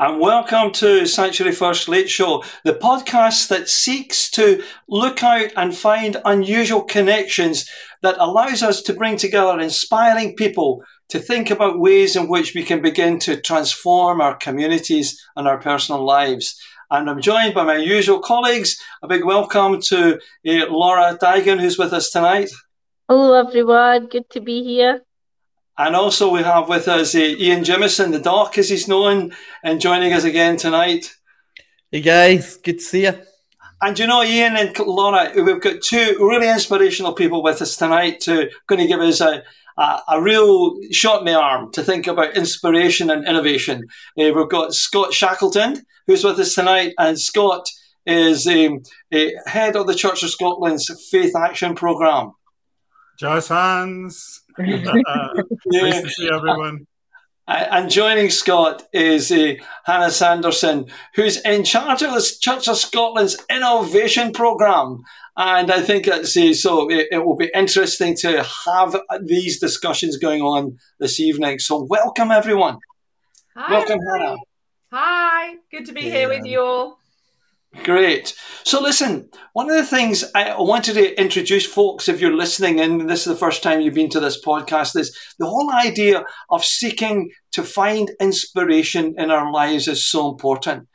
and welcome to Sanctuary First Late Show, the podcast that seeks to look out and find unusual connections that allows us to bring together inspiring people to think about ways in which we can begin to transform our communities and our personal lives. And I'm joined by my usual colleagues. A big welcome to uh, Laura Digan, who's with us tonight. Hello, everyone. Good to be here. And also we have with us uh, Iain Jamieson, the doc as he's known, and joining us again tonight. Hey guys, good to see you. And you know, Iain and Laura, we've got two really inspirational people with us tonight to going to give us a, a, a real shot in the arm to think about inspiration and innovation. Uh, we've got Scott Shackleton, who's with us tonight, and Scott is um, head of the Church of Scotland's Faith Action Programme. Jazz hands. Nice to see everyone. And joining Scott is uh, Hannah Sanderson, who's in charge of the Church of Scotland's innovation programme. And I think it's uh, so it, it, will be interesting to have these discussions going on this evening. So welcome everyone. Hi, welcome Hannah. Hi, good to be yeah. here with you all. Great. So, listen, one of the things I wanted to introduce folks, if you're listening and this is the first time you've been to this podcast, is the whole idea of seeking to find inspiration in our lives is so important.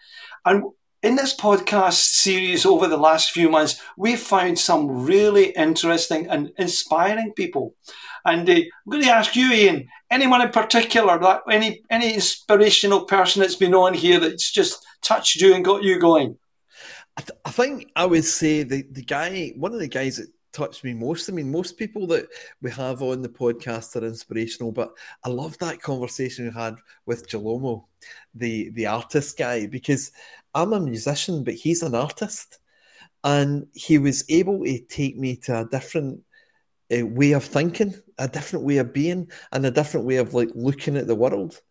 And in this podcast series over the last few months, we've found some really interesting and inspiring people. And uh, I'm going to ask you, Iain, anyone in particular, that any any inspirational person that's been on here that's just touched you and got you going? I, th- I think I would say the, the guy, one of the guys that touched me most. I mean, most people that we have on the podcast are inspirational, but I love that conversation we had with Jalomo, the the artist guy, because I'm a musician, but he's an artist, and he was able to take me to a different uh, way of thinking, a different way of being, and a different way of like looking at the world.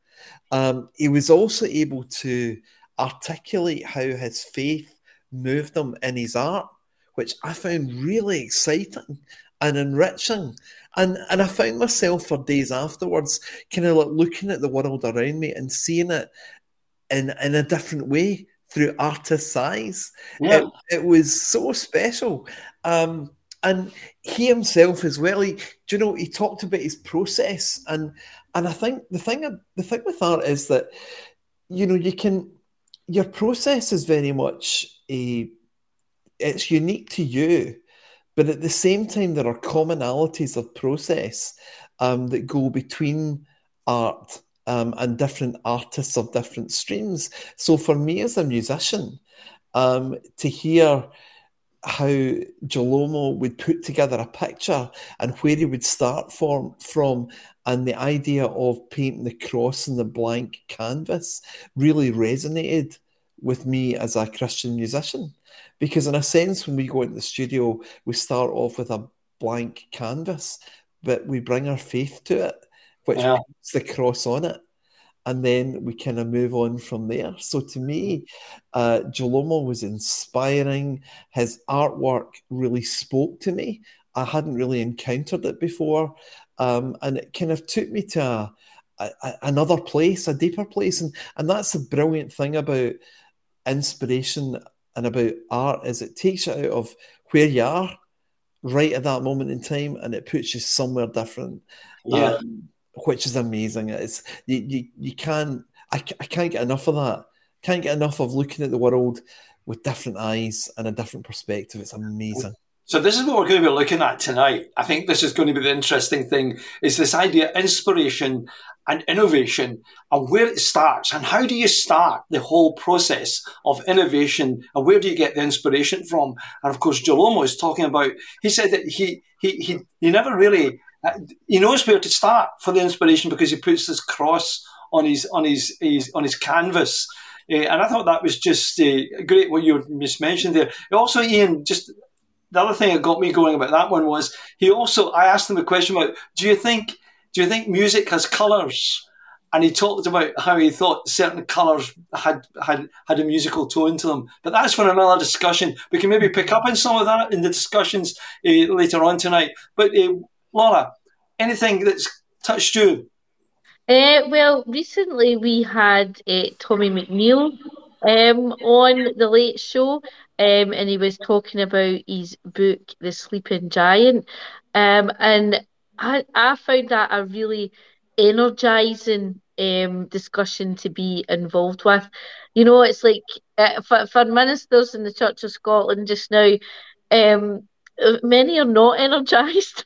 Um, he was also able to articulate how his faith moved him in his art, which I found really exciting and enriching. And and I found myself for days afterwards kind of like looking at the world around me and seeing it in in a different way through artist's eyes. Yeah. It, it was so special. Um, and he himself as well, he, do you know, he talked about his process and and I think the thing the thing with art is that you know you can your process is very much a it's unique to you, but at the same time there are commonalities of process um, that go between art um, and different artists of different streams. So for me as a musician, um, to hear how Jalomo would put together a picture and where he would start from, from and the idea of painting the cross on the blank canvas really resonated with me as a Christian musician. Because, in a sense, when we go into the studio, we start off with a blank canvas, but we bring our faith to it, which yeah. puts the cross on it. And then we kind of move on from there. So to me, uh, Jalomo was inspiring. His artwork really spoke to me. I hadn't really encountered it before. Um, and it kind of took me to a, a, another place, a deeper place. And, and that's the brilliant thing about inspiration and about art is it takes you out of where you are right at that moment in time and it puts you somewhere different. Yeah. Um, which is amazing. It's you, you, you can't I, I can't get enough of that. Can't get enough of looking at the world with different eyes and a different perspective. It's amazing. So this is what we're going to be looking at tonight. I think this is going to be the interesting thing is this idea inspiration and innovation and where it starts and how do you start the whole process of innovation and where do you get the inspiration from? And of course, Jalomo is talking about, he said that he, he, he, he never really, uh, he knows where to start for the inspiration because he puts this cross on his, on his, his on his canvas. Uh, and I thought that was just uh, great what you just mentioned there. Also, Iain, just the other thing that got me going about that one was he also I asked him a question about do you think do you think music has colours? And he talked about how he thought certain colours had, had had a musical tone to them. But that's for another discussion. We can maybe pick up on some of that in the discussions uh, later on tonight. But uh, Laura, anything that's touched you? Uh, well, recently we had Tommy MacNeil um, on the Late Show, um, and he was talking about his book, The Sleeping Giant, um, and I, I found that a really energizing um, discussion to be involved with. You know, it's like uh, for, for ministers in the Church of Scotland just now, um, many are not energised.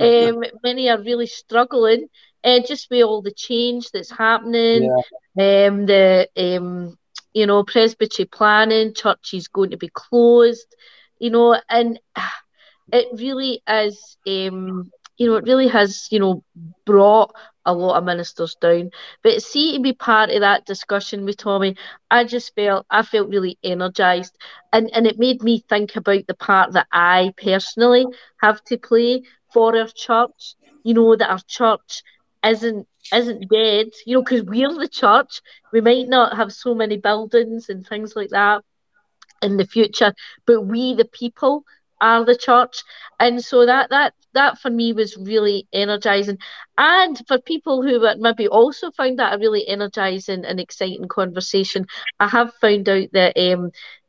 um, many are really struggling, uh, just with all the change that's happening. Yeah. Um, the um, you know presbytery planning, churches going to be closed. You know, and it really is. Um, you know, it really has, you know, brought a lot of ministers down. But see to be part of that discussion with Tommy, I just felt I felt really energised, and and it made me think about the part that I personally have to play for our church. You know that our church isn't isn't dead. You know because we're the church. We might not have so many buildings and things like that in the future, but we the people are the church and so that that that for me was really energizing and for people who maybe also found that a really energizing and exciting conversation i have found out that um,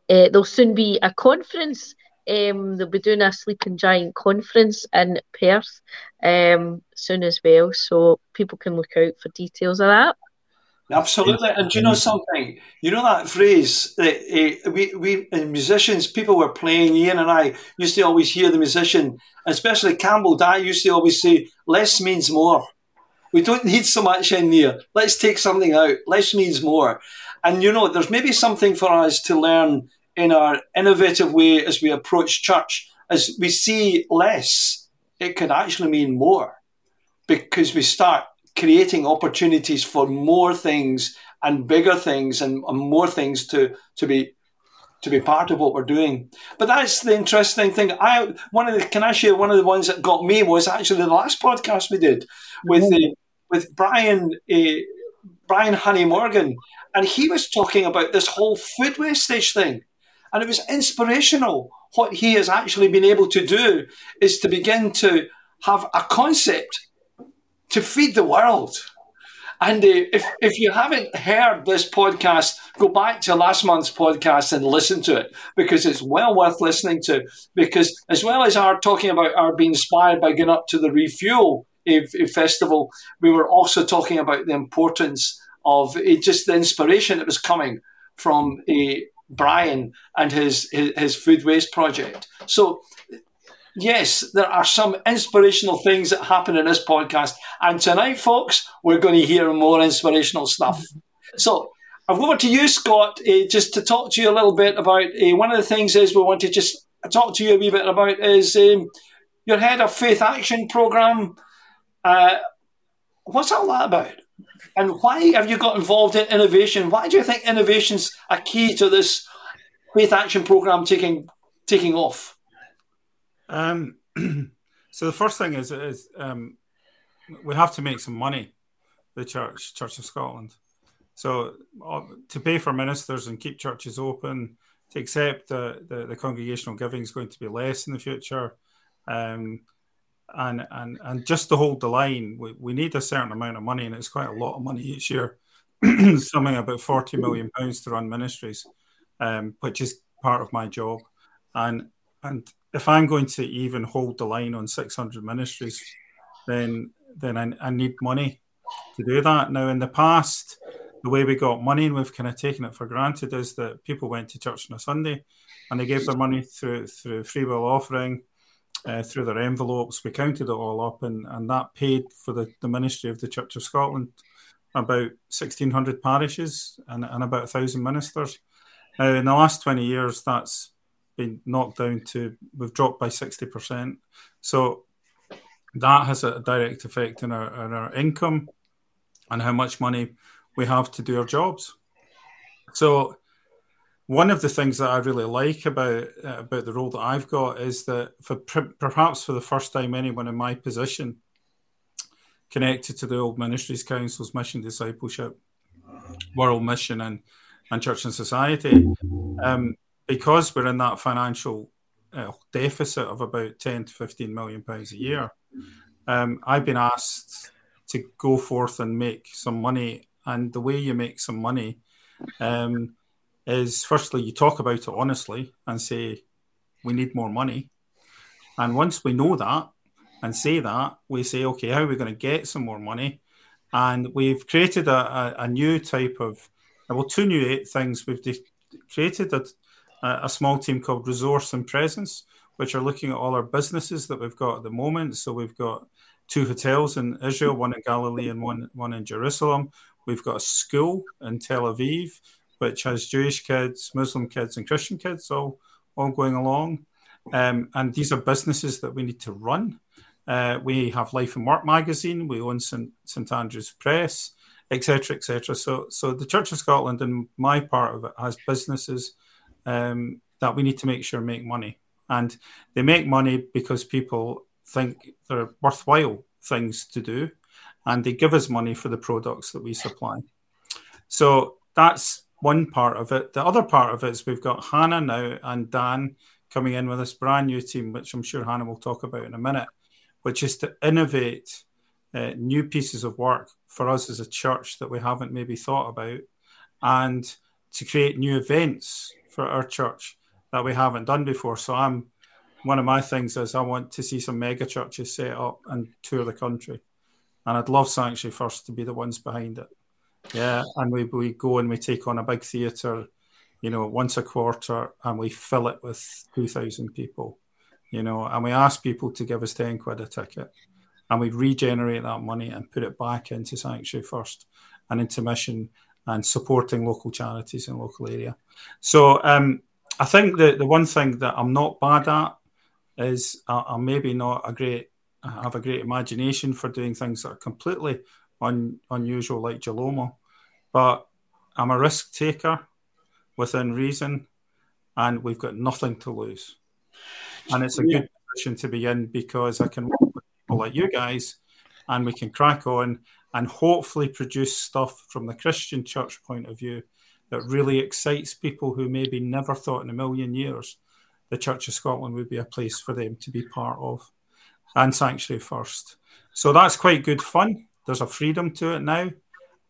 uh, there'll soon be a conference um, they'll be doing a sleeping giant conference in perth um, soon as well so people can look out for details of that Absolutely, and do you know something? You know that phrase that uh, we we musicians, people were playing. Iain and I used to always hear the musician, especially Campbell Dye, used to always say, "Less means more." We don't need so much in there. Let's take something out. Less means more, and you know, there's maybe something for us to learn in our innovative way as we approach church. As we see less, it can actually mean more, because we start creating opportunities for more things and bigger things and, and more things to to be to be part of what we're doing. But that's the interesting thing. I one of the can I share one of the ones that got me was actually the last podcast we did with mm-hmm. the with Brian uh, Brian Honey Morgan, and he was talking about this whole food wastage thing, and it was inspirational. What he has actually been able to do is to begin to have a concept to feed the world. And uh, if, if you haven't heard this podcast, go back to last month's podcast and listen to it because it's well worth listening to. Because as well as our talking about our being inspired by going up to the Refuel uh, festival, we were also talking about the importance of uh, just the inspiration that was coming from uh, Brian and his, his, his food waste project. So yes, there are some inspirational things that happen in this podcast. And tonight, folks, we're going to hear more inspirational stuff. So I've over to you, Scott, uh, just to talk to you a little bit about uh, one of the things is we want to just talk to you a wee bit about is um, your head of faith action program. Uh, what's all that about? And why have you got involved in innovation? Why do you think innovation's a key to this faith action program taking taking off? Um, so the first thing is, is um, we have to make some money. The church, Church of Scotland. So uh, to pay for ministers and keep churches open, to accept that the, the congregational giving is going to be less in the future, um, and and and just to hold the line, we, we need a certain amount of money, and it's quite a lot of money each year. Something about forty million pounds to run ministries, um, which is part of my job, and and if I'm going to even hold the line on 600 ministries, then then I, I, need money to do that. Now, in the past, the way we got money, and we've kind of taken it for granted, is that people went to church on a Sunday and they gave their money through through free will offering, uh, through their envelopes. We counted it all up, and, and that paid for the, the ministry of the Church of Scotland about 1,600 parishes and, and about 1,000 ministers. Now, in the last 20 years, that's been knocked down to we've dropped by 60%. So that has a direct effect on our, on our income and how much money we have to do our jobs. So one of the things that I really like about uh, about the role that I've got is that for perhaps for the first time anyone in my position connected to the old ministries council's mission discipleship world mission and and church and society um, because we're in that financial uh, deficit of about 10 to 15 million pounds a year, um, I've been asked to go forth and make some money. And the way you make some money um, is firstly, you talk about it honestly and say, we need more money. And once we know that and say that, we say, okay, how are we going to get some more money? And we've created a, a, a new type of, well, two new things. We've de- created a, a small team called Resource and Presence, which are looking at all our businesses that we've got at the moment. So we've got two hotels in Israel, one in Galilee and one one in Jerusalem. We've got a school in Tel Aviv, which has Jewish kids, Muslim kids, and Christian kids all all going along. Um, and these are businesses that we need to run. Uh, we have Life and Work magazine. We own St. St Andrew's Press, etc., etc. So, so the Church of Scotland and my part of it has businesses um, that we need to make sure make money, and they make money because people think they're worthwhile things to do, and they give us money for the products that we supply. So that's one part of it. The other part of it is we've got Hannah now and Dan coming in with this brand new team, which I'm sure Hannah will talk about in a minute, which is to innovate uh, new pieces of work for us as a church that we haven't maybe thought about, and to create new events for our church that we haven't done before. So I'm one of my things is I want to see some mega churches set up and tour the country, and I'd love Sanctuary First to be the ones behind it. Yeah, and we we go and we take on a big theatre you know, once a quarter and we fill it with 2,000 people, you know, and we ask people to give us 10 quid a ticket and we regenerate that money and put it back into Sanctuary First and into mission and supporting local charities in local area. So um, I think that the one thing that I'm not bad at is uh, I'm maybe not a great, I have a great imagination for doing things that are completely un, unusual like Jaloma, but I'm a risk taker within reason, and we've got nothing to lose. And it's a yeah. good position to be in because I can work with people like you guys, and we can crack on and hopefully produce stuff from the Christian church point of view that really excites people who maybe never thought in a million years the Church of Scotland would be a place for them to be part of, and Sanctuary First. So that's quite good fun. There's a freedom to it now.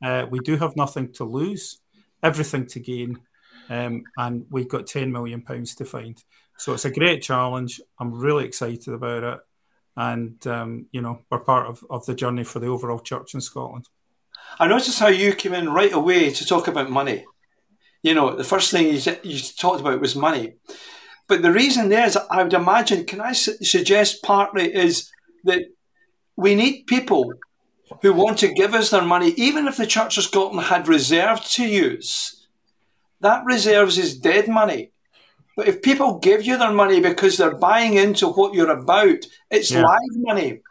Uh, we do have nothing to lose, everything to gain, um, and we've got ten million pounds to find. So it's a great challenge. I'm really excited about it, and um, you know we're part of, of the journey for the overall church in Scotland. I noticed how you came in right away to talk about money. You know, the first thing you, you talked about was money. But the reason there is, I would imagine, can I su- suggest partly is that we need people who want to give us their money, even if the Church of Scotland had reserved to use that reserves is dead money. But if people give you their money because they're buying into what you're about, it's yeah. live money.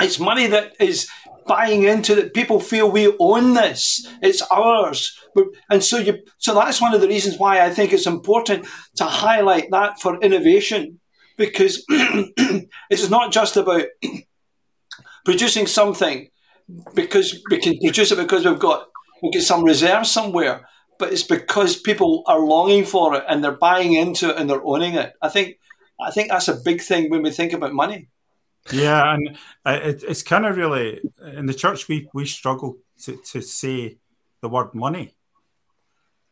It's money that is buying into that people feel we own this. It's ours. And so you so that's one of the reasons why I think it's important to highlight that for innovation. Because it's not just about producing something because we can produce it because we've got we get some reserve somewhere but it's because people are longing for it and they're buying into it and they're owning it. I think I think that's a big thing when we think about money. Yeah, and it, it's kind of really in the church we we struggle to, to say the word money,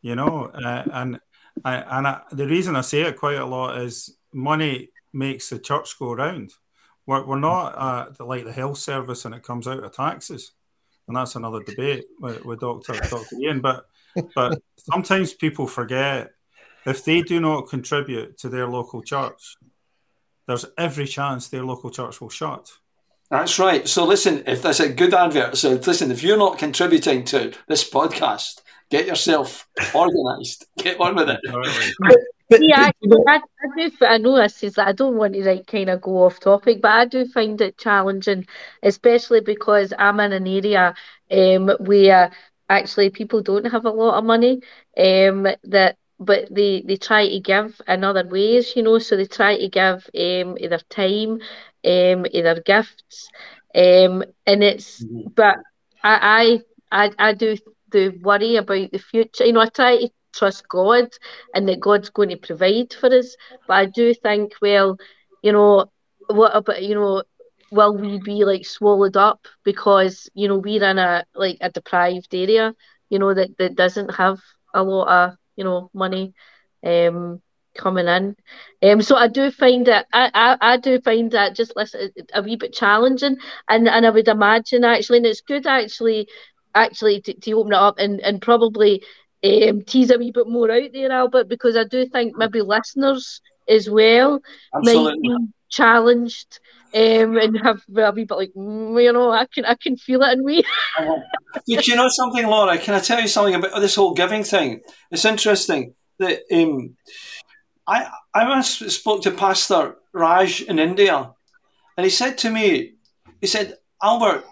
you know, uh, and I, and I, the reason I say it quite a lot is money makes the church go around. We're, we're not uh, like the health service and it comes out of taxes, and that's another debate with, with Doctor Doctor Iain. But but sometimes people forget if they do not contribute to their local church, there's every chance their local church will shut. That's right. So listen, if that's a good advert, so listen, if you're not contributing to this podcast, get yourself organised. Get on with it. yeah, I, I, I, do. I know this is. I don't want to like kind of go off topic, but I do find it challenging, especially because I'm in an area um, where actually people don't have a lot of money um, that but they, they try to give in other ways, you know, so they try to give um, either time, um, either gifts, um, and it's, mm-hmm. but I, I, I, I do, do worry about the future. You know, I try to trust God and that God's going to provide for us, but I do think, well, you know, what about, you know, will we be like swallowed up because you know we're in a like a deprived area, you know that that doesn't have a lot of you know money. Um, coming in. Um, so I do find that I, I, I do find that just a wee bit challenging, and and I would imagine actually, and it's good actually, actually to, to open it up and and probably um, tease a wee bit more out there, Albert, because I do think maybe listeners as well Absolutely. might be challenged um, and have a wee bit like, mm, you know, I can I can feel it in me. uh, you know something, Laura? Can I tell you something about this whole giving thing? It's interesting that um, I I once spoke to Pastor Raj in India, and he said to me, he said, Albert,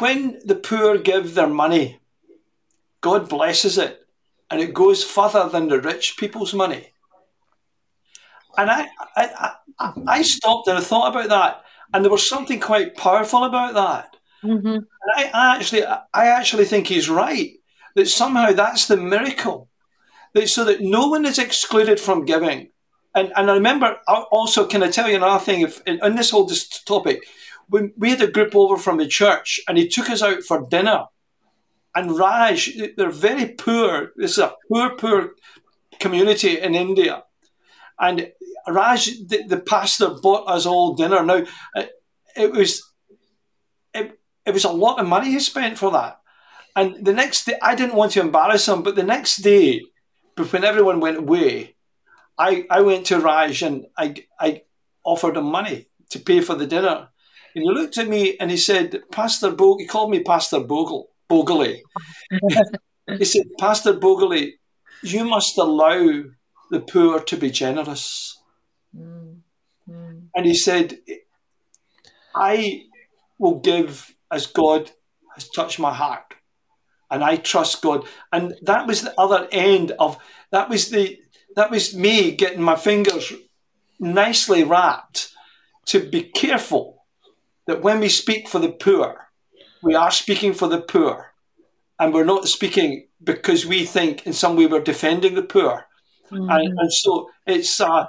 when the poor give their money, God blesses it, and it goes further than the rich people's money. And I, I, I, I stopped and I thought about that, and there was something quite powerful about that. Mm-hmm. And I, I actually, I actually think he's right that somehow that's the miracle, that so that no one is excluded from giving. And and I remember also, can I tell you another thing? If in, this whole this topic, when we had a group over from the church, and he took us out for dinner, and Raj, they're very poor. This is a poor, poor community in India, and Raj, the, the pastor, bought us all dinner. Now, uh, it was it, it was a lot of money he spent for that. And the next day, I didn't want to embarrass him, but the next day, when everyone went away, I, I went to Raj and I, I offered him money to pay for the dinner. And he looked at me and he said, Pastor Bogle, he called me Pastor Bogle, Bogley. he said, Pastor Bogley, you must allow the poor to be generous. Mm. Mm. And he said, I will give as God has touched my heart. And I trust God. And that was the other end of that was the that was me getting my fingers nicely wrapped to be careful that when we speak for the poor, we are speaking for the poor. And we're not speaking because we think in some way we're defending the poor. Mm-hmm. And, and, so it's, uh,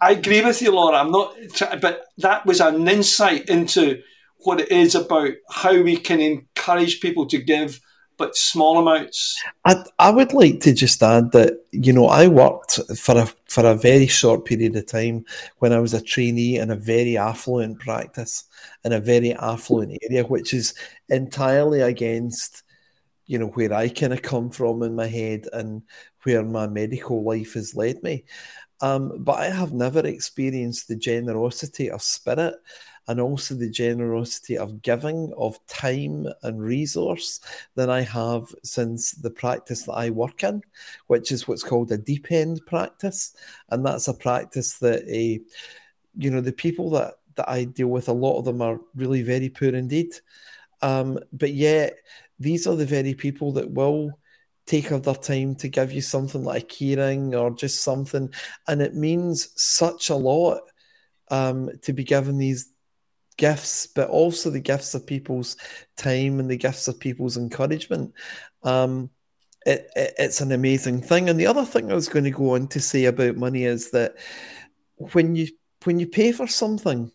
I agree with you, Laura. I'm not, but that was an insight into what it is about how we can encourage people to give, but small amounts. I, I would like to just add that you know I worked for a for a very short period of time when I was a trainee in a very affluent practice in a very affluent area, which is entirely against you know where I kind of come from in my head and where my medical life has led me. Um, but I have never experienced the generosity of spirit and also the generosity of giving of time and resource than I have since the practice that I work in, which is what's called a deep end practice. And that's a practice that uh, you know the people that that I deal with, a lot of them are really very poor indeed. Um, but yet these are the very people that will take of their time to give you something like a keyring or just something, and it means such a lot um, to be given these gifts, but also the gifts of people's time and the gifts of people's encouragement. Um, it, it, it's an amazing thing. And the other thing I was going to go on to say about money is that when you when you pay for something,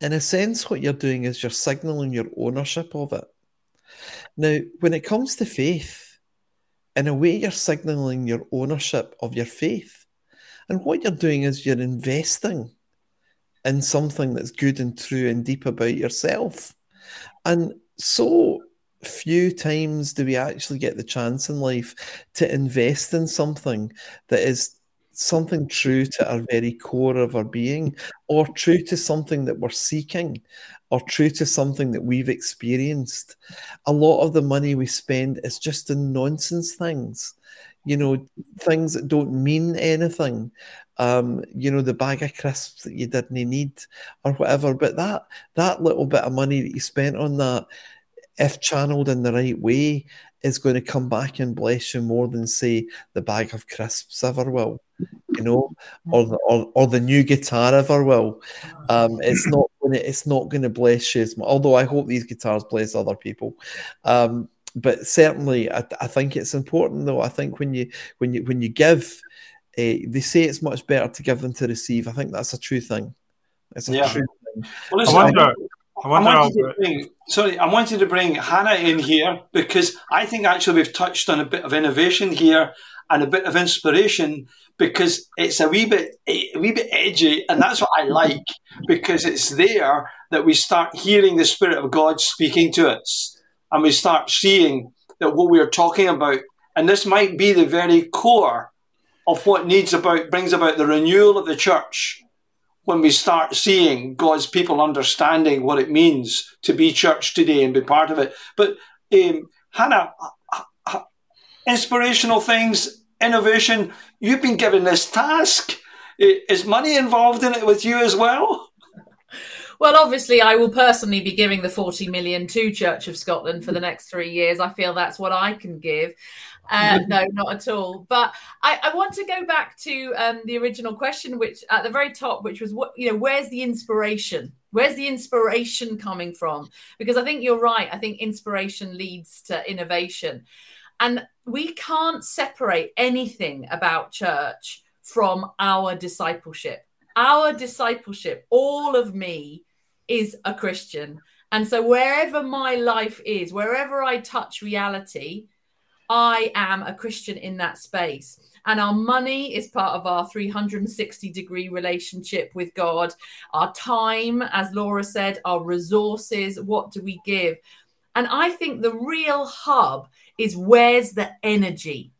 in a sense, what you're doing is you're signaling your ownership of it. Now, when it comes to faith, in a way, you're signaling your ownership of your faith. And what you're doing is you're investing in something that's good and true and deep about yourself. And so few times do we actually get the chance in life to invest in something that is something true to our very core of our being, or true to something that we're seeking, or true to something that we've experienced. A lot of the money we spend is just in nonsense things, you know, things that don't mean anything um, you know, the bag of crisps that you didn't need or whatever. But that that little bit of money that you spent on that, if channeled in the right way, is going to come back and bless you more than say the bag of crisps ever will, you know, or the or, or the new guitar ever will. Um, it's not going to it's not going to bless you. Although I hope these guitars bless other people. Um, but certainly, I, I think it's important though. I think when you when you when you give uh, they say it's much better to give than to receive. I think that's a true thing. It's a yeah. true Well, listen, I wonder. I, wonder I wanted to bring, sorry, I wanted to bring Hannah in here because I think actually we've touched on a bit of innovation here and a bit of inspiration because it's a wee bit a wee bit edgy, and that's what I like because it's there that we start hearing the Spirit of God speaking to us, and we start seeing that what we are talking about, and this might be the very core of what needs about brings about the renewal of the church when we start seeing God's people understanding what it means to be church today and be part of it. But um, Hannah, uh, uh, uh, inspirational things, innovation. You've been given this task. Is money involved in it with you as well? Well, obviously, I will personally be giving the 40 million to Church of Scotland for the next three years. I feel that's what I can give. Uh, no, not at all. But I, I want to go back to um, the original question, which at the very top, which was what you know, where's the inspiration? Where's the inspiration coming from? Because I think you're right. I think inspiration leads to innovation, and we can't separate anything about church from our discipleship. Our discipleship, all of me, is a Christian. And so wherever my life is, wherever I touch reality, I am a Christian in that space. And our money is part of our 360 degree relationship with God. Our time, as Laura said, our resources, what do we give? And I think the real hub is where's the energy?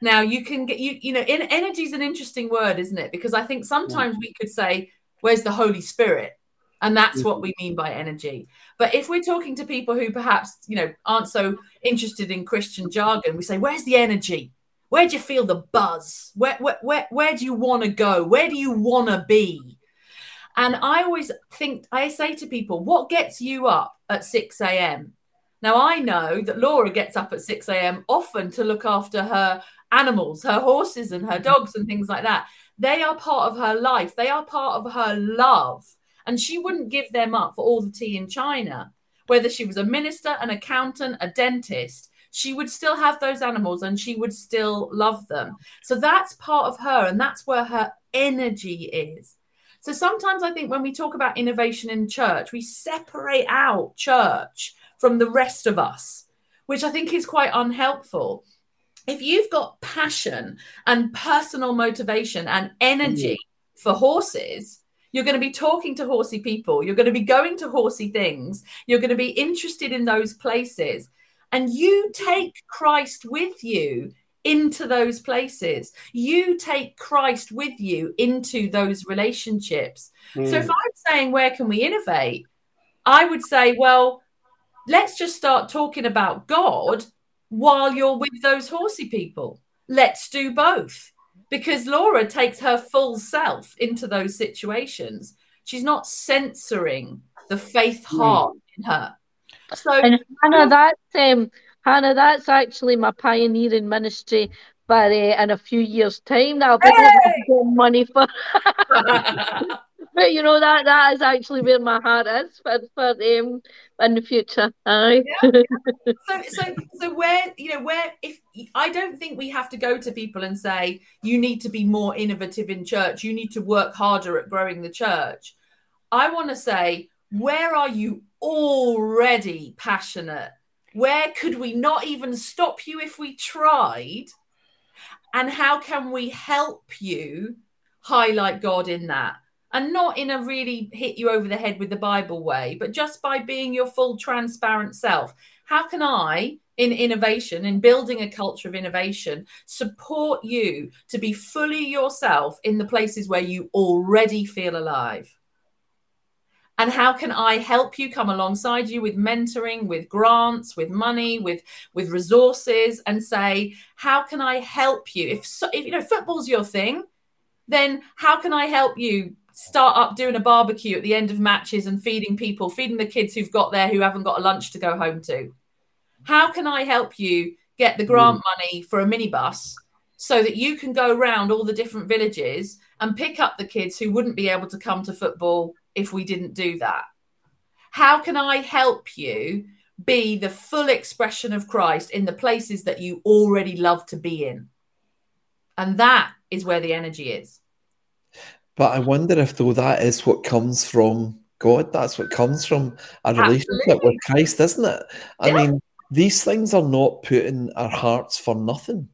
Now you can get you you know energy is an interesting word, isn't it? Because I think sometimes we could say, "Where's the Holy Spirit?" And that's what mm-hmm. we mean by energy. But if we're talking to people who perhaps, you know, aren't so interested in Christian jargon, we say, where's the energy? Where do you feel the buzz? Where, where, where, where do you want to go? Where do you want to be? And I always think, I say to people, what gets you up at 6 a.m.? Now, I know that Laura gets up at 6 a.m. often to look after her animals, her horses and her dogs and things like that. They are part of her life, they are part of her love. And she wouldn't give them up for all the tea in China. Whether she was a minister, an accountant, a dentist, she would still have those animals and she would still love them. So that's part of her, and that's where her energy is. So sometimes I think when we talk about innovation in church, we separate out church from the rest of us, which I think is quite unhelpful. If you've got passion and personal motivation and energy mm. for horses, you're going to be talking to horsey people. You're going to be going to horsey things. You're going to be interested in those places. And you take Christ with you into those places. You take Christ with you into those relationships. Mm. So if hmm. I'm saying, where can we innovate? I would say, well, let's just start talking about God while you're with those horsey people. Let's do both because Laura takes her full self into those situations. She's not censoring the faith hmm. heart in her. So and Hannah, that's um, Hannah, that's actually my pioneering ministry. But uh, in a few years' time, that'll be hey! money for. but you know that that is actually where my heart is for for um in the future. Aye. Yeah. so so so where you know where if I don't think we have to go to people and say you need to be more innovative in church. You need to work harder at growing the church. I want to say where are you already passionate? Where could we not even stop you if we tried? And how can we help you highlight God in that? And not in a really hit you over the head with the Bible way, but just by being your full transparent self. How can I, in innovation, in building a culture of innovation, support you to be fully yourself in the places where you already feel alive? And how can I help you come alongside you with mentoring, with grants, with money, with with resources, and say, how can I help you? If, so, if you know football's your thing, then how can I help you start up doing a barbecue at the end of matches and feeding people, feeding the kids who've got there who haven't got a lunch to go home to? How can I help you get the grant mm. money for a minibus so that you can go around all the different villages and pick up the kids who wouldn't be able to come to football if we didn't do that? How can I help you be the full expression of Christ in the places that you already love to be in? And that is where the energy is. But I wonder if, though, that is what comes from God. That's what comes from a relationship Absolutely. with Christ, isn't it? I yeah. mean, these things are not put in our hearts for nothing.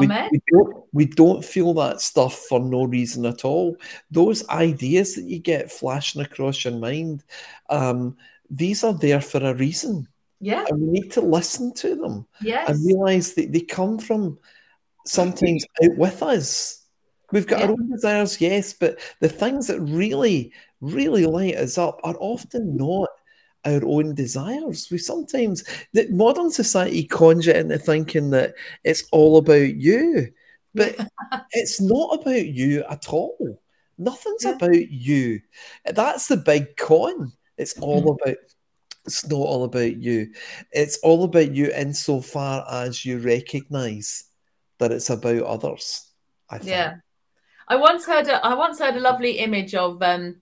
We, we, don't, we don't feel that stuff for no reason at all. Those ideas that you get flashing across your mind, um, these are there for a reason. Yeah. And we need to listen to them. Yes. And realize that they come from sometimes out with us. We've got yeah. our own desires, yes, but the things that really, really light us up are often not our own desires. We sometimes that modern society conjure into thinking that it's all about you, but it's not about you at all. Nothing's yeah. about you. That's the big con. It's all mm. about. It's not all about you. It's all about you insofar as you recognise that it's about others. I think. Yeah, I once heard. A, I once heard a lovely image of. Um,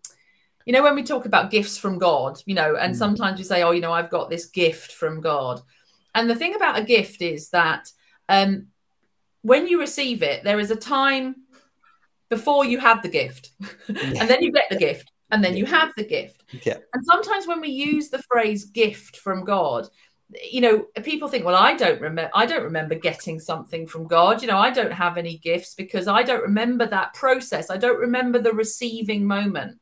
you know, when we talk about gifts from God, you know, and mm. sometimes we say, oh, you know, I've got this gift from God. And the thing about a gift is that um, when you receive it, there is a time before you have the gift, yeah. and then you get the gift, and then yeah. you have the gift. Yeah. And sometimes when we use the phrase gift from God, you know, people think, well, I don't remember, I don't remember getting something from God. You know, I don't have any gifts because I don't remember that process. I don't remember the receiving moment.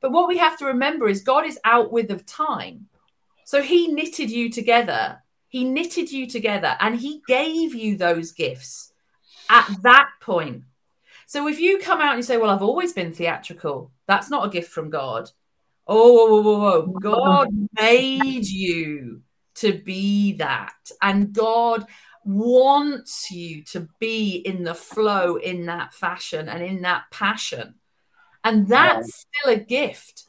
But what we have to remember is God is out with of time. So he knitted you together. He knitted you together and he gave you those gifts at that point. So if you come out and you say, Well, I've always been theatrical, that's not a gift from God. Oh, whoa, whoa, whoa, whoa. God made you to be that. And God wants you to be in the flow in that fashion and in that passion. And that's still a gift.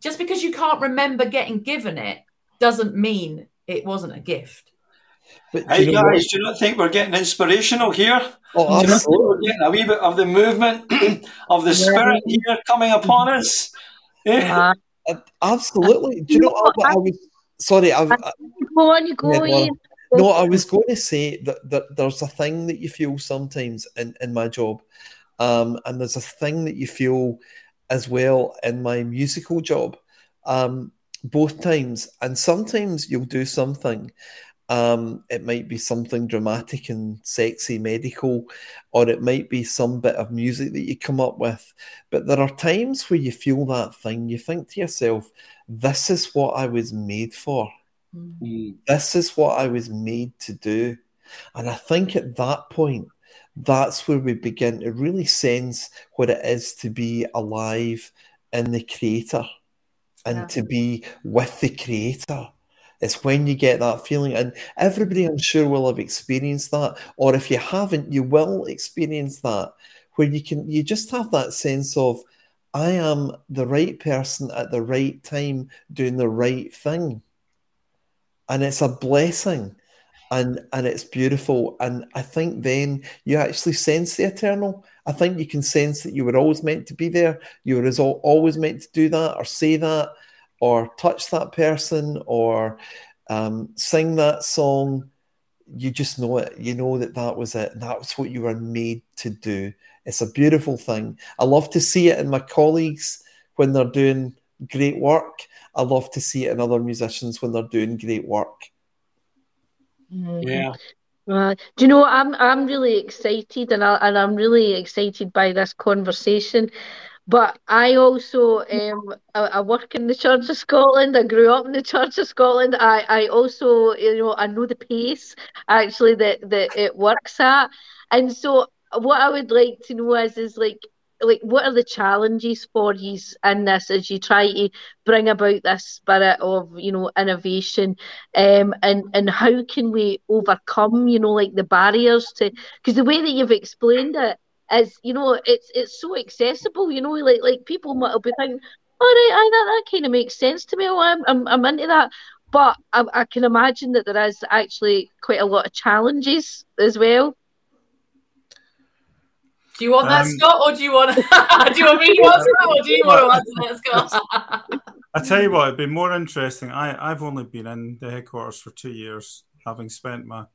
Just because you can't remember getting given it doesn't mean it wasn't a gift. But hey guys, what? do you not think we're getting inspirational here? Oh, do you we're getting a wee bit of the movement of the spirit here coming upon us? Yeah. Uh, absolutely. Do you know what I was? Sorry, I, I, go on, you go. Yeah, no, I was going to say that, that there's a thing that you feel sometimes in, in my job um, and there's a thing that you feel as well in my musical job, um, both times. And sometimes you'll do something. Um, it might be something dramatic and sexy, medical, or it might be some bit of music that you come up with. But there are times where you feel that thing. You think to yourself, this is what I was made for. Mm-hmm. This is what I was made to do. And I think at that point, that's where we begin to really sense what it is to be alive in the creator and yeah. to be with the creator. It's when you get that feeling, and everybody I'm sure will have experienced that, or if you haven't, you will experience that, where you can you just have that sense of I am the right person at the right time doing the right thing. And it's a blessing and and it's beautiful and i think then you actually sense the eternal. I think you can sense that you were always meant to be there. You were always meant to do that or say that or touch that person or um, sing that song you just know it you know that that was it that's what you were made to do it's a beautiful thing i love to see it in my colleagues when they're doing great work i love to see it in other musicians when they're doing great work Mm-hmm. Yeah. Uh, do you know I'm I'm really excited and I and I'm really excited by this conversation. But I also um I, I, work in the Church of Scotland. I grew up in the Church of Scotland. I, I also you know I know the pace actually that, that it works at. And so what I would like to know is is like like what are the challenges for you in this as you try to bring about this spirit of you know innovation um and and how can we overcome you know like the barriers to because the way that you've explained it is you know it's it's so accessible you know like like people might be thinking all right I, that, that kind of makes sense to me oh, I'm, I'm, I'm into that but I, I can imagine that there is actually quite a lot of challenges as well do you want that, um, Scott, or do you want? do you want me to answer that, or do you want to answer that, Scott? I tell you what, it'd be more interesting. I I've only been in the headquarters for two years, having spent my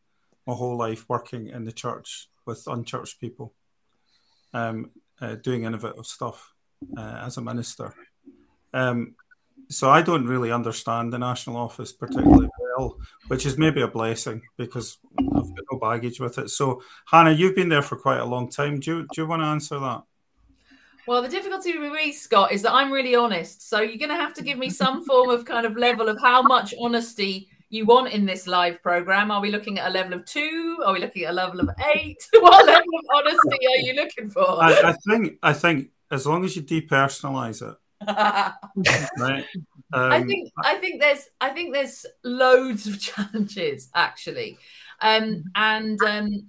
my whole life working in the church with unchurched people, um, uh, doing innovative stuff uh, as a minister. Um, so I don't really understand the national office particularly well, which is maybe a blessing because I've got no baggage with it. So, Hannah, you've been there for quite a long time. Do you, do you want to answer that? Well, the difficulty with me, Scott, is that I'm really honest. So you're going to have to give me some form of kind of level of how much honesty you want in this live program. Are we looking at a level of two? Are we looking at a level of eight? what level of honesty are you looking for? I, I think I think as long as you depersonalize it, right? Um, I think I think there's I think there's loads of challenges actually, um, and um,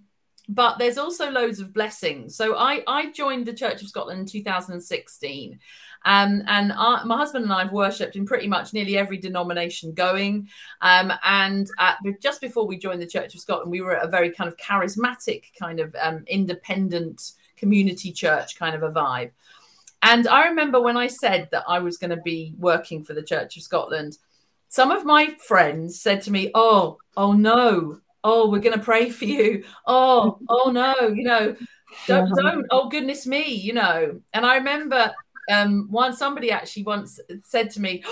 but there's also loads of blessings. So I I joined the Church of Scotland in 2016. Um, and our, my husband and I have worshipped in pretty much nearly every denomination going. Um, and at, just before we joined the Church of Scotland, we were at a very kind of charismatic, kind of um, independent community church kind of a vibe. And I remember when I said that I was going to be working for the Church of Scotland, some of my friends said to me, "Oh, oh no, oh, we're going to pray for you. Oh, oh no, you know, don't, don't. Oh goodness me, you know." And I remember um, one somebody actually once said to me.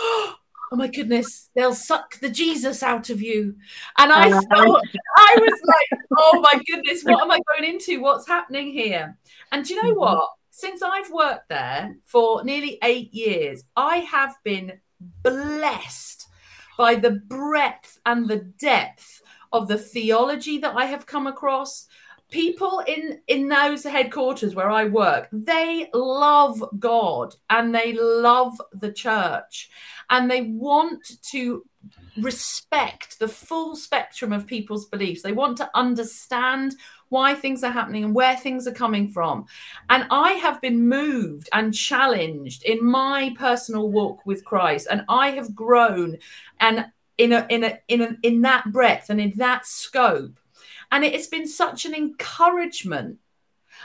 Oh my goodness, they'll suck the Jesus out of you. And I thought, I was like, oh my goodness, what am I going into? What's happening here? And do you know mm-hmm. what? since I've worked there for nearly eight years, I have been blessed by the breadth and the depth of the theology that I have come across. People in in those headquarters where I work, they love God and they love the church and they want to respect the full spectrum of people's beliefs. They want to understand why things are happening and where things are coming from. And I have been moved and challenged in my personal walk with Christ, and I have grown and in a in a in a, in that breadth and in that scope. And it has been such an encouragement.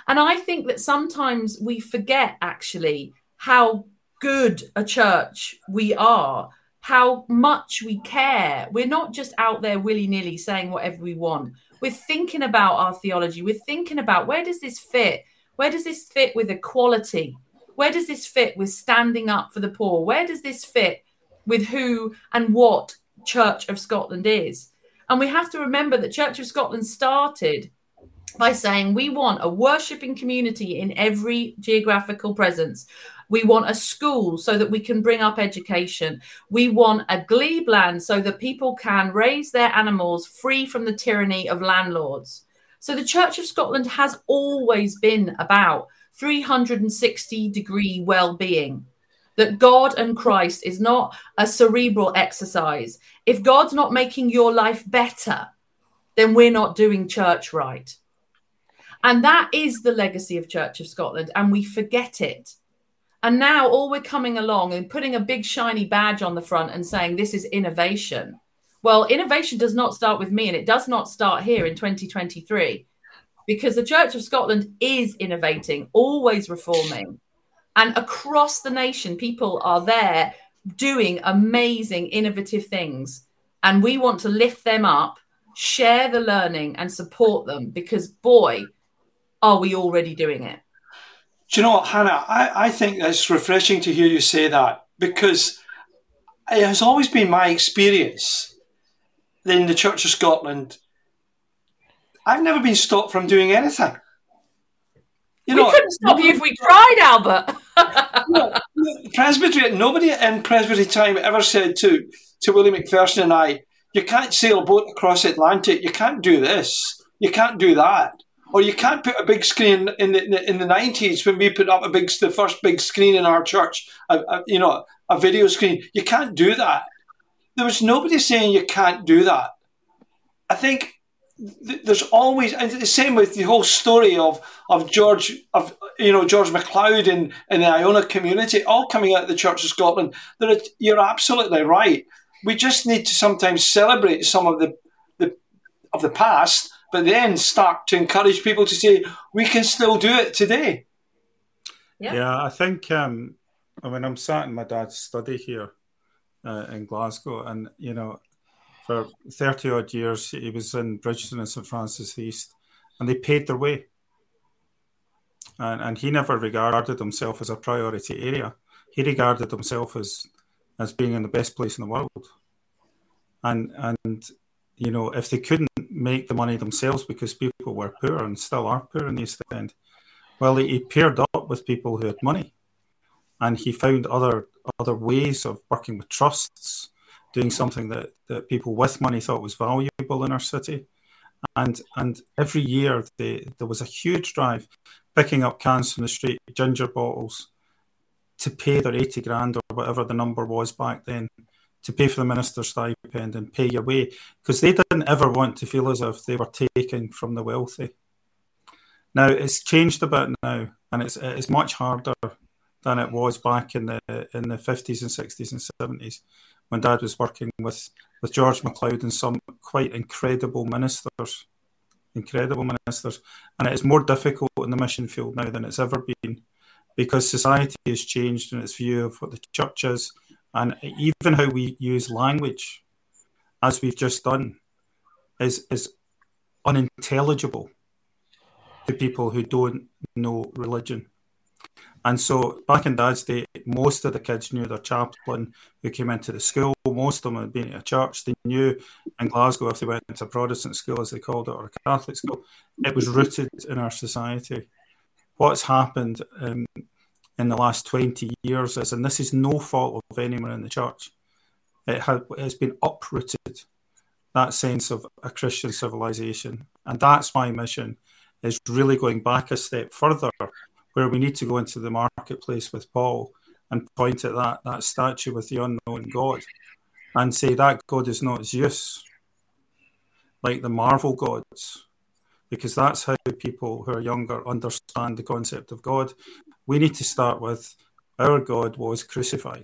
And I think that sometimes we forget actually how good a church we are how much we care. We're not just out there willy nilly saying whatever we want. We're thinking about our theology. We're thinking about where does this fit? Where does this fit with equality? Where does this fit with standing up for the poor? Where does this fit with who and what Church of Scotland is? And we have to remember that Church of Scotland started by saying we want a worshipping community in every geographical presence. We want a school so that we can bring up education. We want a glebe land so that people can raise their animals free from the tyranny of landlords. So the Church of Scotland has always been about 360 degree well being. That God and Christ is not a cerebral exercise. If God's not making your life better, then we're not doing church right. And that is the legacy of Church of Scotland, and we forget it. And now all we're coming along and putting a big shiny badge on the front and saying this is innovation. Well, innovation does not start with me and it does not start here in 2023 because the Church of Scotland is innovating, always reforming. And across the nation, people are there doing amazing, innovative things. And we want to lift them up, share the learning, and support them because, boy, are we already doing it. Do you know what, Hannah? I, I think it's refreshing to hear you say that because it has always been my experience in the Church of Scotland. I've never been stopped from doing anything. You we know, couldn't stop you if we tried, Albert. Presbytery, nobody in Presbytery time ever said to, to Willie McPherson and I, you can't sail a boat across the Atlantic, you can't do this, you can't do that or you can't put a big screen in the in the nineties when we put up a big the first big screen in our church, a, a, you know, a video screen. You can't do that. There was nobody saying you can't do that. I think th- there's always and the same with the whole story of of George of you know George MacLeod in in the Iona community, all coming out of the Church of Scotland. That you're absolutely right. We just need to sometimes celebrate some of the the of the past but then start to encourage people to say we can still do it today. Yeah, yeah I think. Um, I mean, I'm sat in my dad's study here uh, in Glasgow, and you know, for thirty odd years he was in Bridgeton and St Francis East, and they paid their way. And, and he never regarded himself as a priority area. He regarded himself as as being in the best place in the world. And and you know, if they couldn't make the money themselves because people were poor and still are poor in the East End, well, he, he paired up with people who had money, and he found other other ways of working with trusts, doing something that, that people with money thought was valuable in our city. And and every year they, there was a huge drive, picking up cans from the street, ginger bottles, to pay their 80 grand or whatever the number was back then, to pay for the minister's stipend and pay your way, because they didn't ever want to feel as if they were taking from the wealthy. Now it's changed a bit now, and it's it's much harder than it was back in the in the fifties and sixties and seventies when Dad was working with with George MacLeod and some quite incredible ministers, incredible ministers, and it is more difficult in the mission field now than it's ever been because society has changed in its view of what the church is and even how we use language, as we've just done, is is unintelligible to people who don't know religion. And so back in Dad's day, most of the kids knew their chaplain who came into the school. Most of them had been at a church. They knew in Glasgow if they went into a Protestant school, as they called it, or a Catholic school. It was rooted in our society. What's happened um, in the last 20 years is, and this is no fault of anyone in the church, it has been uprooted, that sense of a Christian civilization. And that's my mission, is really going back a step further where we need to go into the marketplace with Paul and point at that, that statue with the unknown God and say that God is not Zeus, like the Marvel gods, because that's how people who are younger understand the concept of God. We need to start with our God was crucified.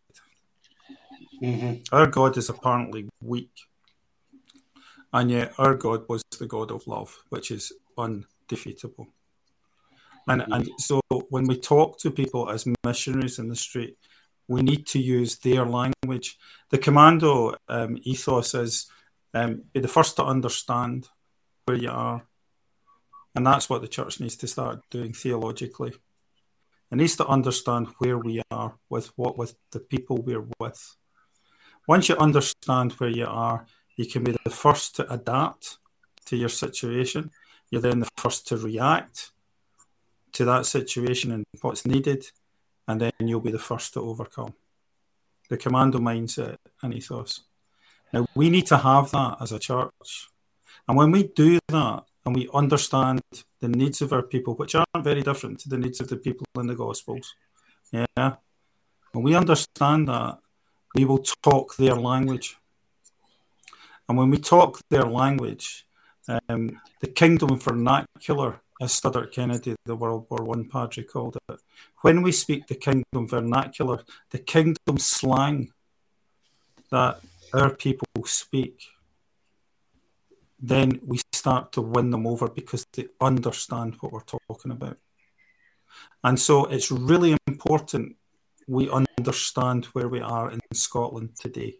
Mm-hmm. Our God is apparently weak. And yet our God was the God of love, which is undefeatable. And, and so when we talk to people as missionaries in the street, we need to use their language. The commando um, ethos is um, be the first to understand where you are. And that's what the church needs to start doing theologically. It needs to understand where we are with what with the people we're with. Once you understand where you are, you can be the first to adapt to your situation. You're then the first to react to that situation and what's needed, and then you'll be the first to overcome. The commando mindset and ethos. Now, we need to have that as a church. And when we do that and we understand the needs of our people, which aren't very different to the needs of the people in the Gospels, yeah, when we understand that, we will talk their language. And when we talk their language, um, the kingdom vernacular as Studdert Kennedy, the World War One padre, called it. When we speak the kingdom vernacular, the kingdom slang that our people speak, then we start to win them over because they understand what we're talking about. And so it's really important we understand where we are in Scotland today.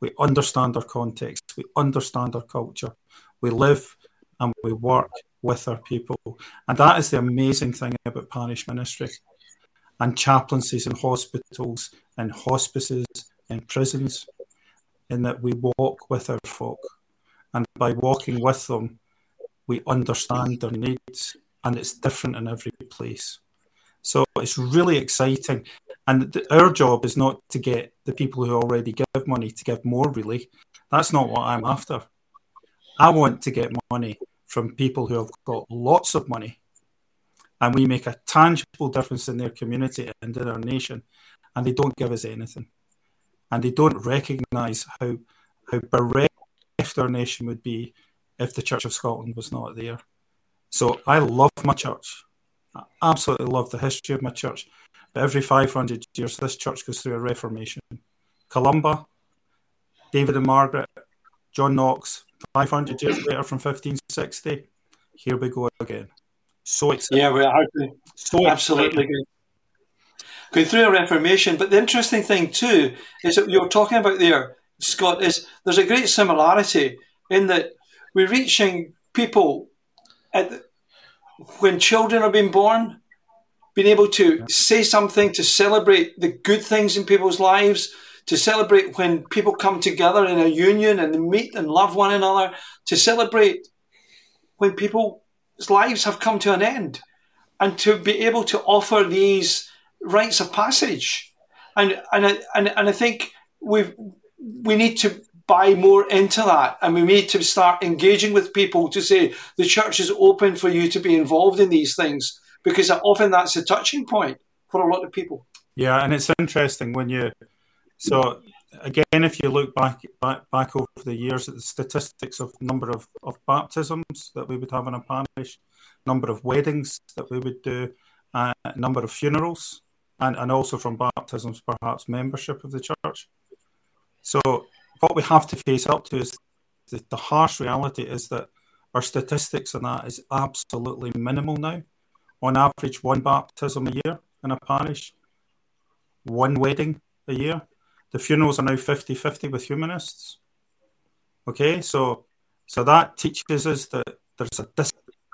We understand our context, we understand our culture, we live and we work with our people. And that is the amazing thing about parish ministry and chaplaincies in hospitals and hospices and prisons, in that we walk with our folk. And by walking with them, we understand their needs, and it's different in every place. So it's really exciting. And th- our job is not to get the people who already give money to give more, really. That's not what I'm after. I want to get money from people who have got lots of money and we make a tangible difference in their community and in our nation and they don't give us anything. And they don't recognize how how bereft our nation would be if the church of scotland was not there. So i love my church. I absolutely love the history of my church. But every 500 years this church goes through a reformation. Columba david and margaret john knox 500 years later from 1560, here we go again. So exciting. Yeah, we are. So absolutely good. Going through a reformation, but the interesting thing too is that you're talking about there, Scott, is there's a great similarity in that we're reaching people the, when children are being born, being able to yeah. say something to celebrate the good things in people's lives, to celebrate when people come together in a union and they meet and love one another, to celebrate when people's lives have come to an end, and to be able to offer these rites of passage. And, and, I, and, and I think we we need to buy more into that and we need to start engaging with people to say the church is open for you to be involved in these things because often that's a touching point for a lot of people. Yeah, and it's interesting when you so again, if you look back back, back over the years at the statistics of number of, of baptisms that we would have in a parish, number of weddings that we would do, uh, number of funerals, and, and also from baptisms, perhaps membership of the church. So what we have to face up to is the, the harsh reality is that our statistics on that is absolutely minimal now. On average, one baptism a year in a parish, one wedding a year. The funerals are now 50 50 with humanists. Okay, so so that teaches us that there's a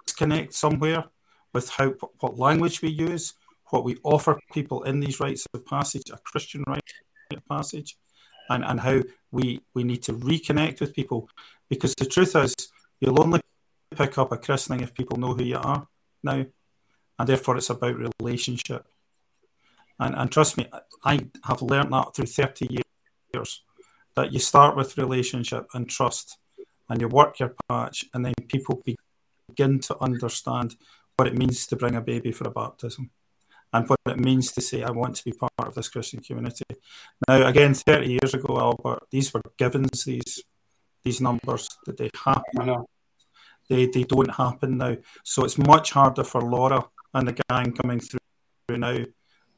disconnect somewhere with how what language we use, what we offer people in these rites of passage, a Christian rite of passage, and, and how we, we need to reconnect with people. Because the truth is, you'll only pick up a christening if people know who you are now, and therefore it's about relationship. And, and trust me, I have learned that through 30 years that you start with relationship and trust, and you work your patch, and then people begin to understand what it means to bring a baby for a baptism and what it means to say, I want to be part of this Christian community. Now, again, 30 years ago, Albert, these were givens, these these numbers that they happen. They, they don't happen now. So it's much harder for Laura and the gang coming through now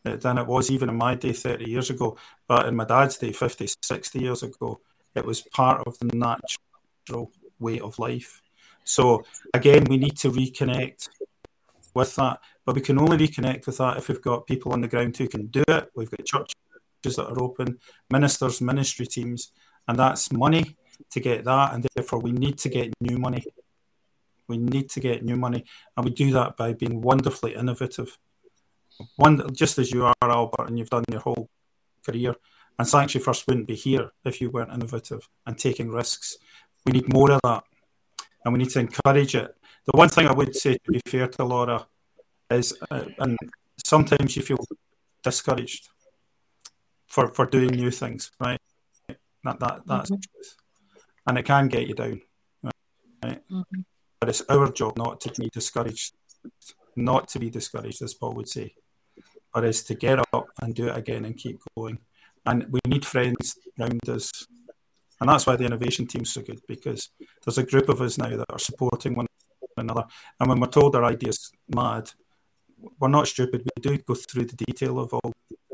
Uh, than it was even in my day 30 years ago. But in my dad's day, 50, 60 years ago, it was part of the natural way of life. So again, we need to reconnect with that. But we can only reconnect with that if we've got people on the ground who can do it. We've got churches that are open, ministers, ministry teams, and that's money to get that. And therefore, we need to get new money. We need to get new money, and we do that by being wonderfully innovative. One, just as you are, Albert, and you've done your whole career. And Sanctuary First wouldn't be here if you weren't innovative and taking risks. We need more of that, and we need to encourage it. The one thing I would say, to be fair to Laura, is, uh, and sometimes you feel discouraged for, for doing new things, right? That, that that's mm-hmm. truth. And it can get you down, right? Mm-hmm. But it's our job not to be discouraged, not to be discouraged, as Paul would say, but is to get up and do it again and keep going. And we need friends around us. And that's why the innovation team's so good because there's a group of us now that are supporting one another. And when we're told our idea's mad, we're not stupid. We do go through the detail of all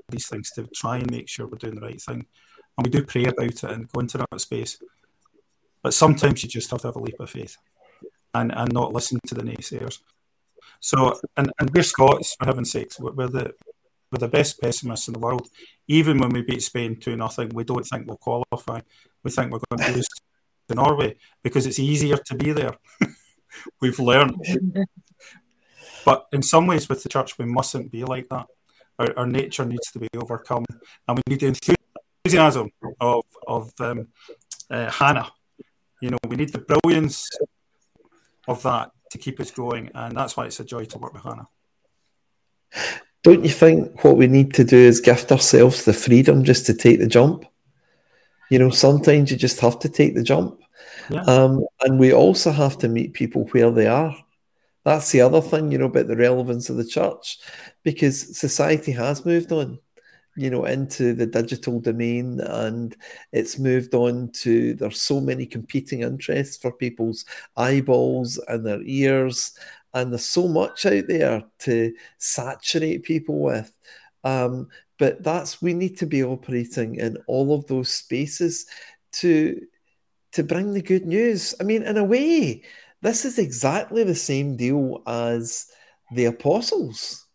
these things to try and make sure we're doing the right thing. And we do pray about it and go into that space. But sometimes you just have to have a leap of faith and, and not listen to the naysayers. So, and, and we're Scots, for heaven's sakes, we're, the, we're the best pessimists in the world. Even when we beat Spain 2 nothing, we don't think we'll qualify. We think we're going to lose to Norway because it's easier to be there. We've learned but in some ways, with the church, we mustn't be like that. Our, our nature needs to be overcome, and we need the enthusiasm of of um, uh, Hannah. You know, we need the brilliance of that to keep us going, and that's why it's a joy to work with Hannah. Don't you think what we need to do is gift ourselves the freedom just to take the jump? You know, sometimes you just have to take the jump. Yeah. Um, and we also have to meet people where they are. That's the other thing, you know, about the relevance of the church, because society has moved on, you know, into the digital domain and it's moved on to there's so many competing interests for people's eyeballs and their ears. And there's so much out there to saturate people with. Um, but that's we need to be operating in all of those spaces to to bring the good news. I mean, in a way, this is exactly the same deal as the apostles.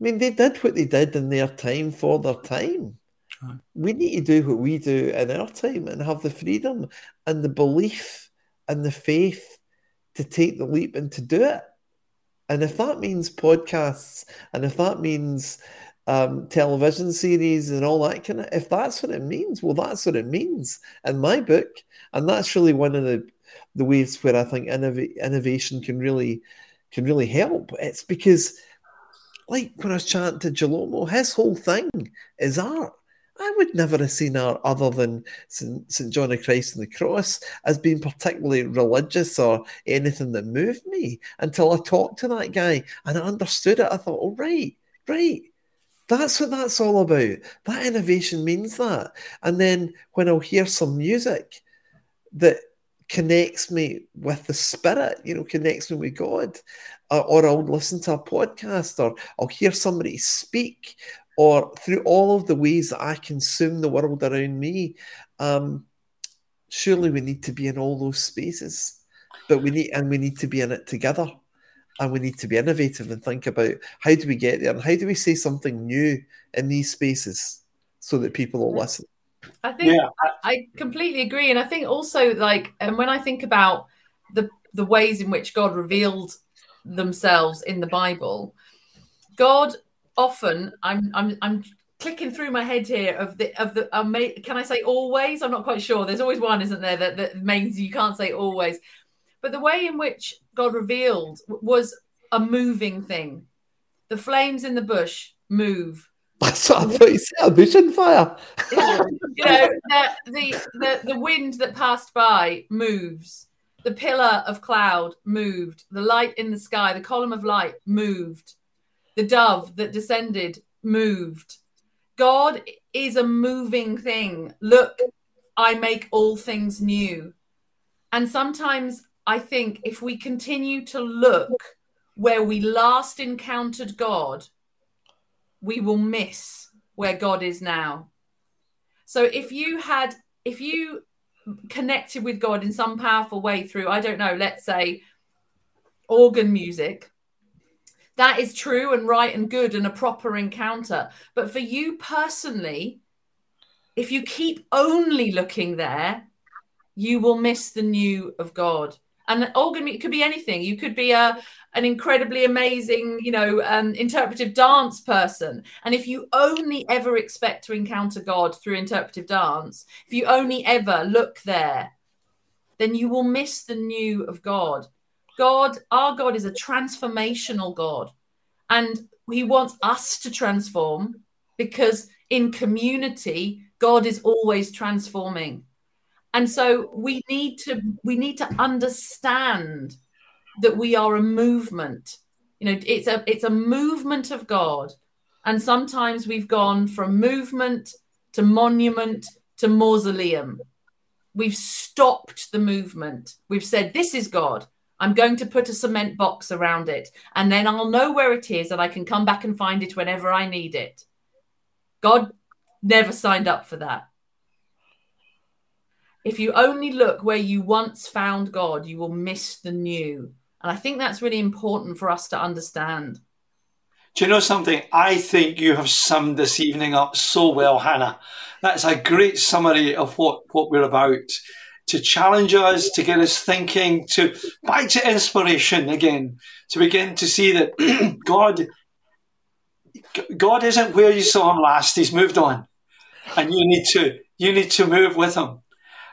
I mean, they did what they did in their time for their time. Right. We need to do what we do in our time and have the freedom and the belief and the faith to take the leap and to do it. And if that means podcasts, and if that means um, television series and all that kind of. If that's what it means, well, that's what it means in my book, and that's really one of the the ways where I think innov- innovation can really can really help. It's because, like when I was chatting to Jalomo, his whole thing is art. I would never have seen art other than St. St. John of Christ and the Cross as being particularly religious or anything that moved me until I talked to that guy and I understood it. I thought, oh, right, right. That's what that's all about. That innovation means that. And then when I'll hear some music that connects me with the spirit, you know, connects me with God, or, or I'll listen to a podcast, or I'll hear somebody speak, or through all of the ways that I consume the world around me. Um, surely we need to be in all those spaces, but we need and we need to be in it together, and we need to be innovative and think about how do we get there and how do we say something new in these spaces so that people will listen. I think yeah. I, I completely agree, and I think also like, and when I think about the the ways in which God revealed themselves in the Bible, God often I'm I'm I'm clicking through my head here of the of the um, can I say always? I'm not quite sure. There's always one, isn't there, that, that means you can't say always. But the way in which God revealed was a moving thing. The flames in the bush move. That's what I thought you said. A bush on fire. you know, the, the, the, the wind that passed by moves. The pillar of cloud moved. The light in the sky, the column of light moved the dove that descended moved. God is a moving thing. Look, I make all things new. And sometimes I think if we continue to look where we last encountered God, we will miss where God is now. So if you had, if you connected with God in some powerful way through, I don't know, let's say organ music, that is true and right and good and a proper encounter. But for you personally, if you keep only looking there, you will miss the new of God. And organ it could be anything. You could be a an incredibly amazing, you know, um, interpretive dance person. And if you only ever expect to encounter God through interpretive dance, if you only ever look there, then you will miss the new of God. God, our God is a transformational God. And he wants us to transform because in community, God is always transforming. And so we need to we need to understand that we are a movement. You know, it's a it's a movement of God. And sometimes we've gone from movement to monument to mausoleum. We've stopped the movement. We've said, This is God. I'm going to put a cement box around it and then I'll know where it is and I can come back and find it whenever I need it. God never signed up for that. If you only look where you once found God, you will miss the new. And I think that's really important for us to understand. Do you know something? I think you have summed this evening up so well, Hannah. That's a great summary of what, what we're about to challenge us, to get us thinking, to back to inspiration again, to begin to see that God, God isn't where you saw him last. He's moved on, and you need to you need to move with him.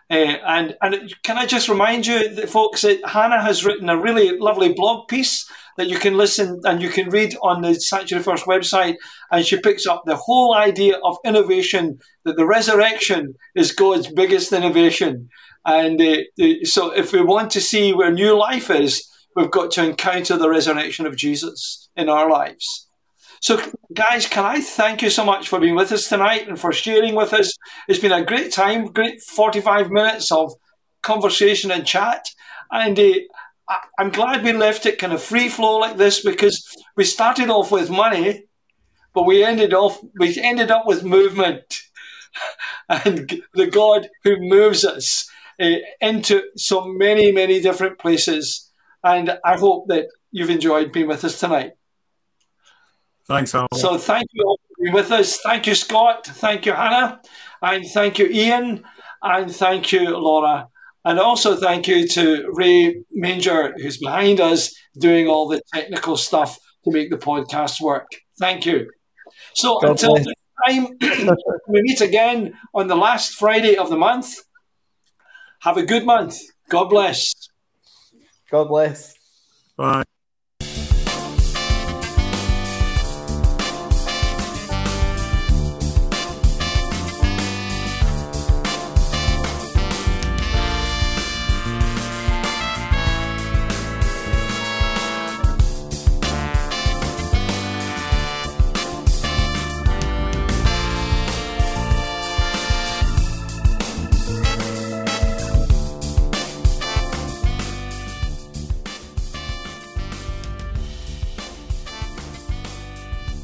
Uh, and and can I just remind you, that, folks, that Hannah has written a really lovely blog piece that you can listen and you can read on the Sanctuary First website. And she picks up the whole idea of innovation, that the resurrection is God's biggest innovation. And uh, so, if we want to see where new life is, we've got to encounter the resurrection of Jesus in our lives. So, guys, can I thank you so much for being with us tonight and for sharing with us? It's been a great time, great 45 minutes of conversation and chat. And uh, I'm glad we left it kind of free flow like this because we started off with money, but we ended off we ended up with movement and the God who moves us uh, into so many, many different places. And I hope that you've enjoyed being with us tonight. Thanks, Al. So thank you all for being with us. Thank you, Scott. Thank you, Hannah. And thank you, Iain. And thank you, Laura. And also thank you to Ray Manger, who's behind us doing all the technical stuff to make the podcast work. Thank you. So God until bless. time we meet again on the last Friday of the month, have a good month. God bless. God bless. Bye.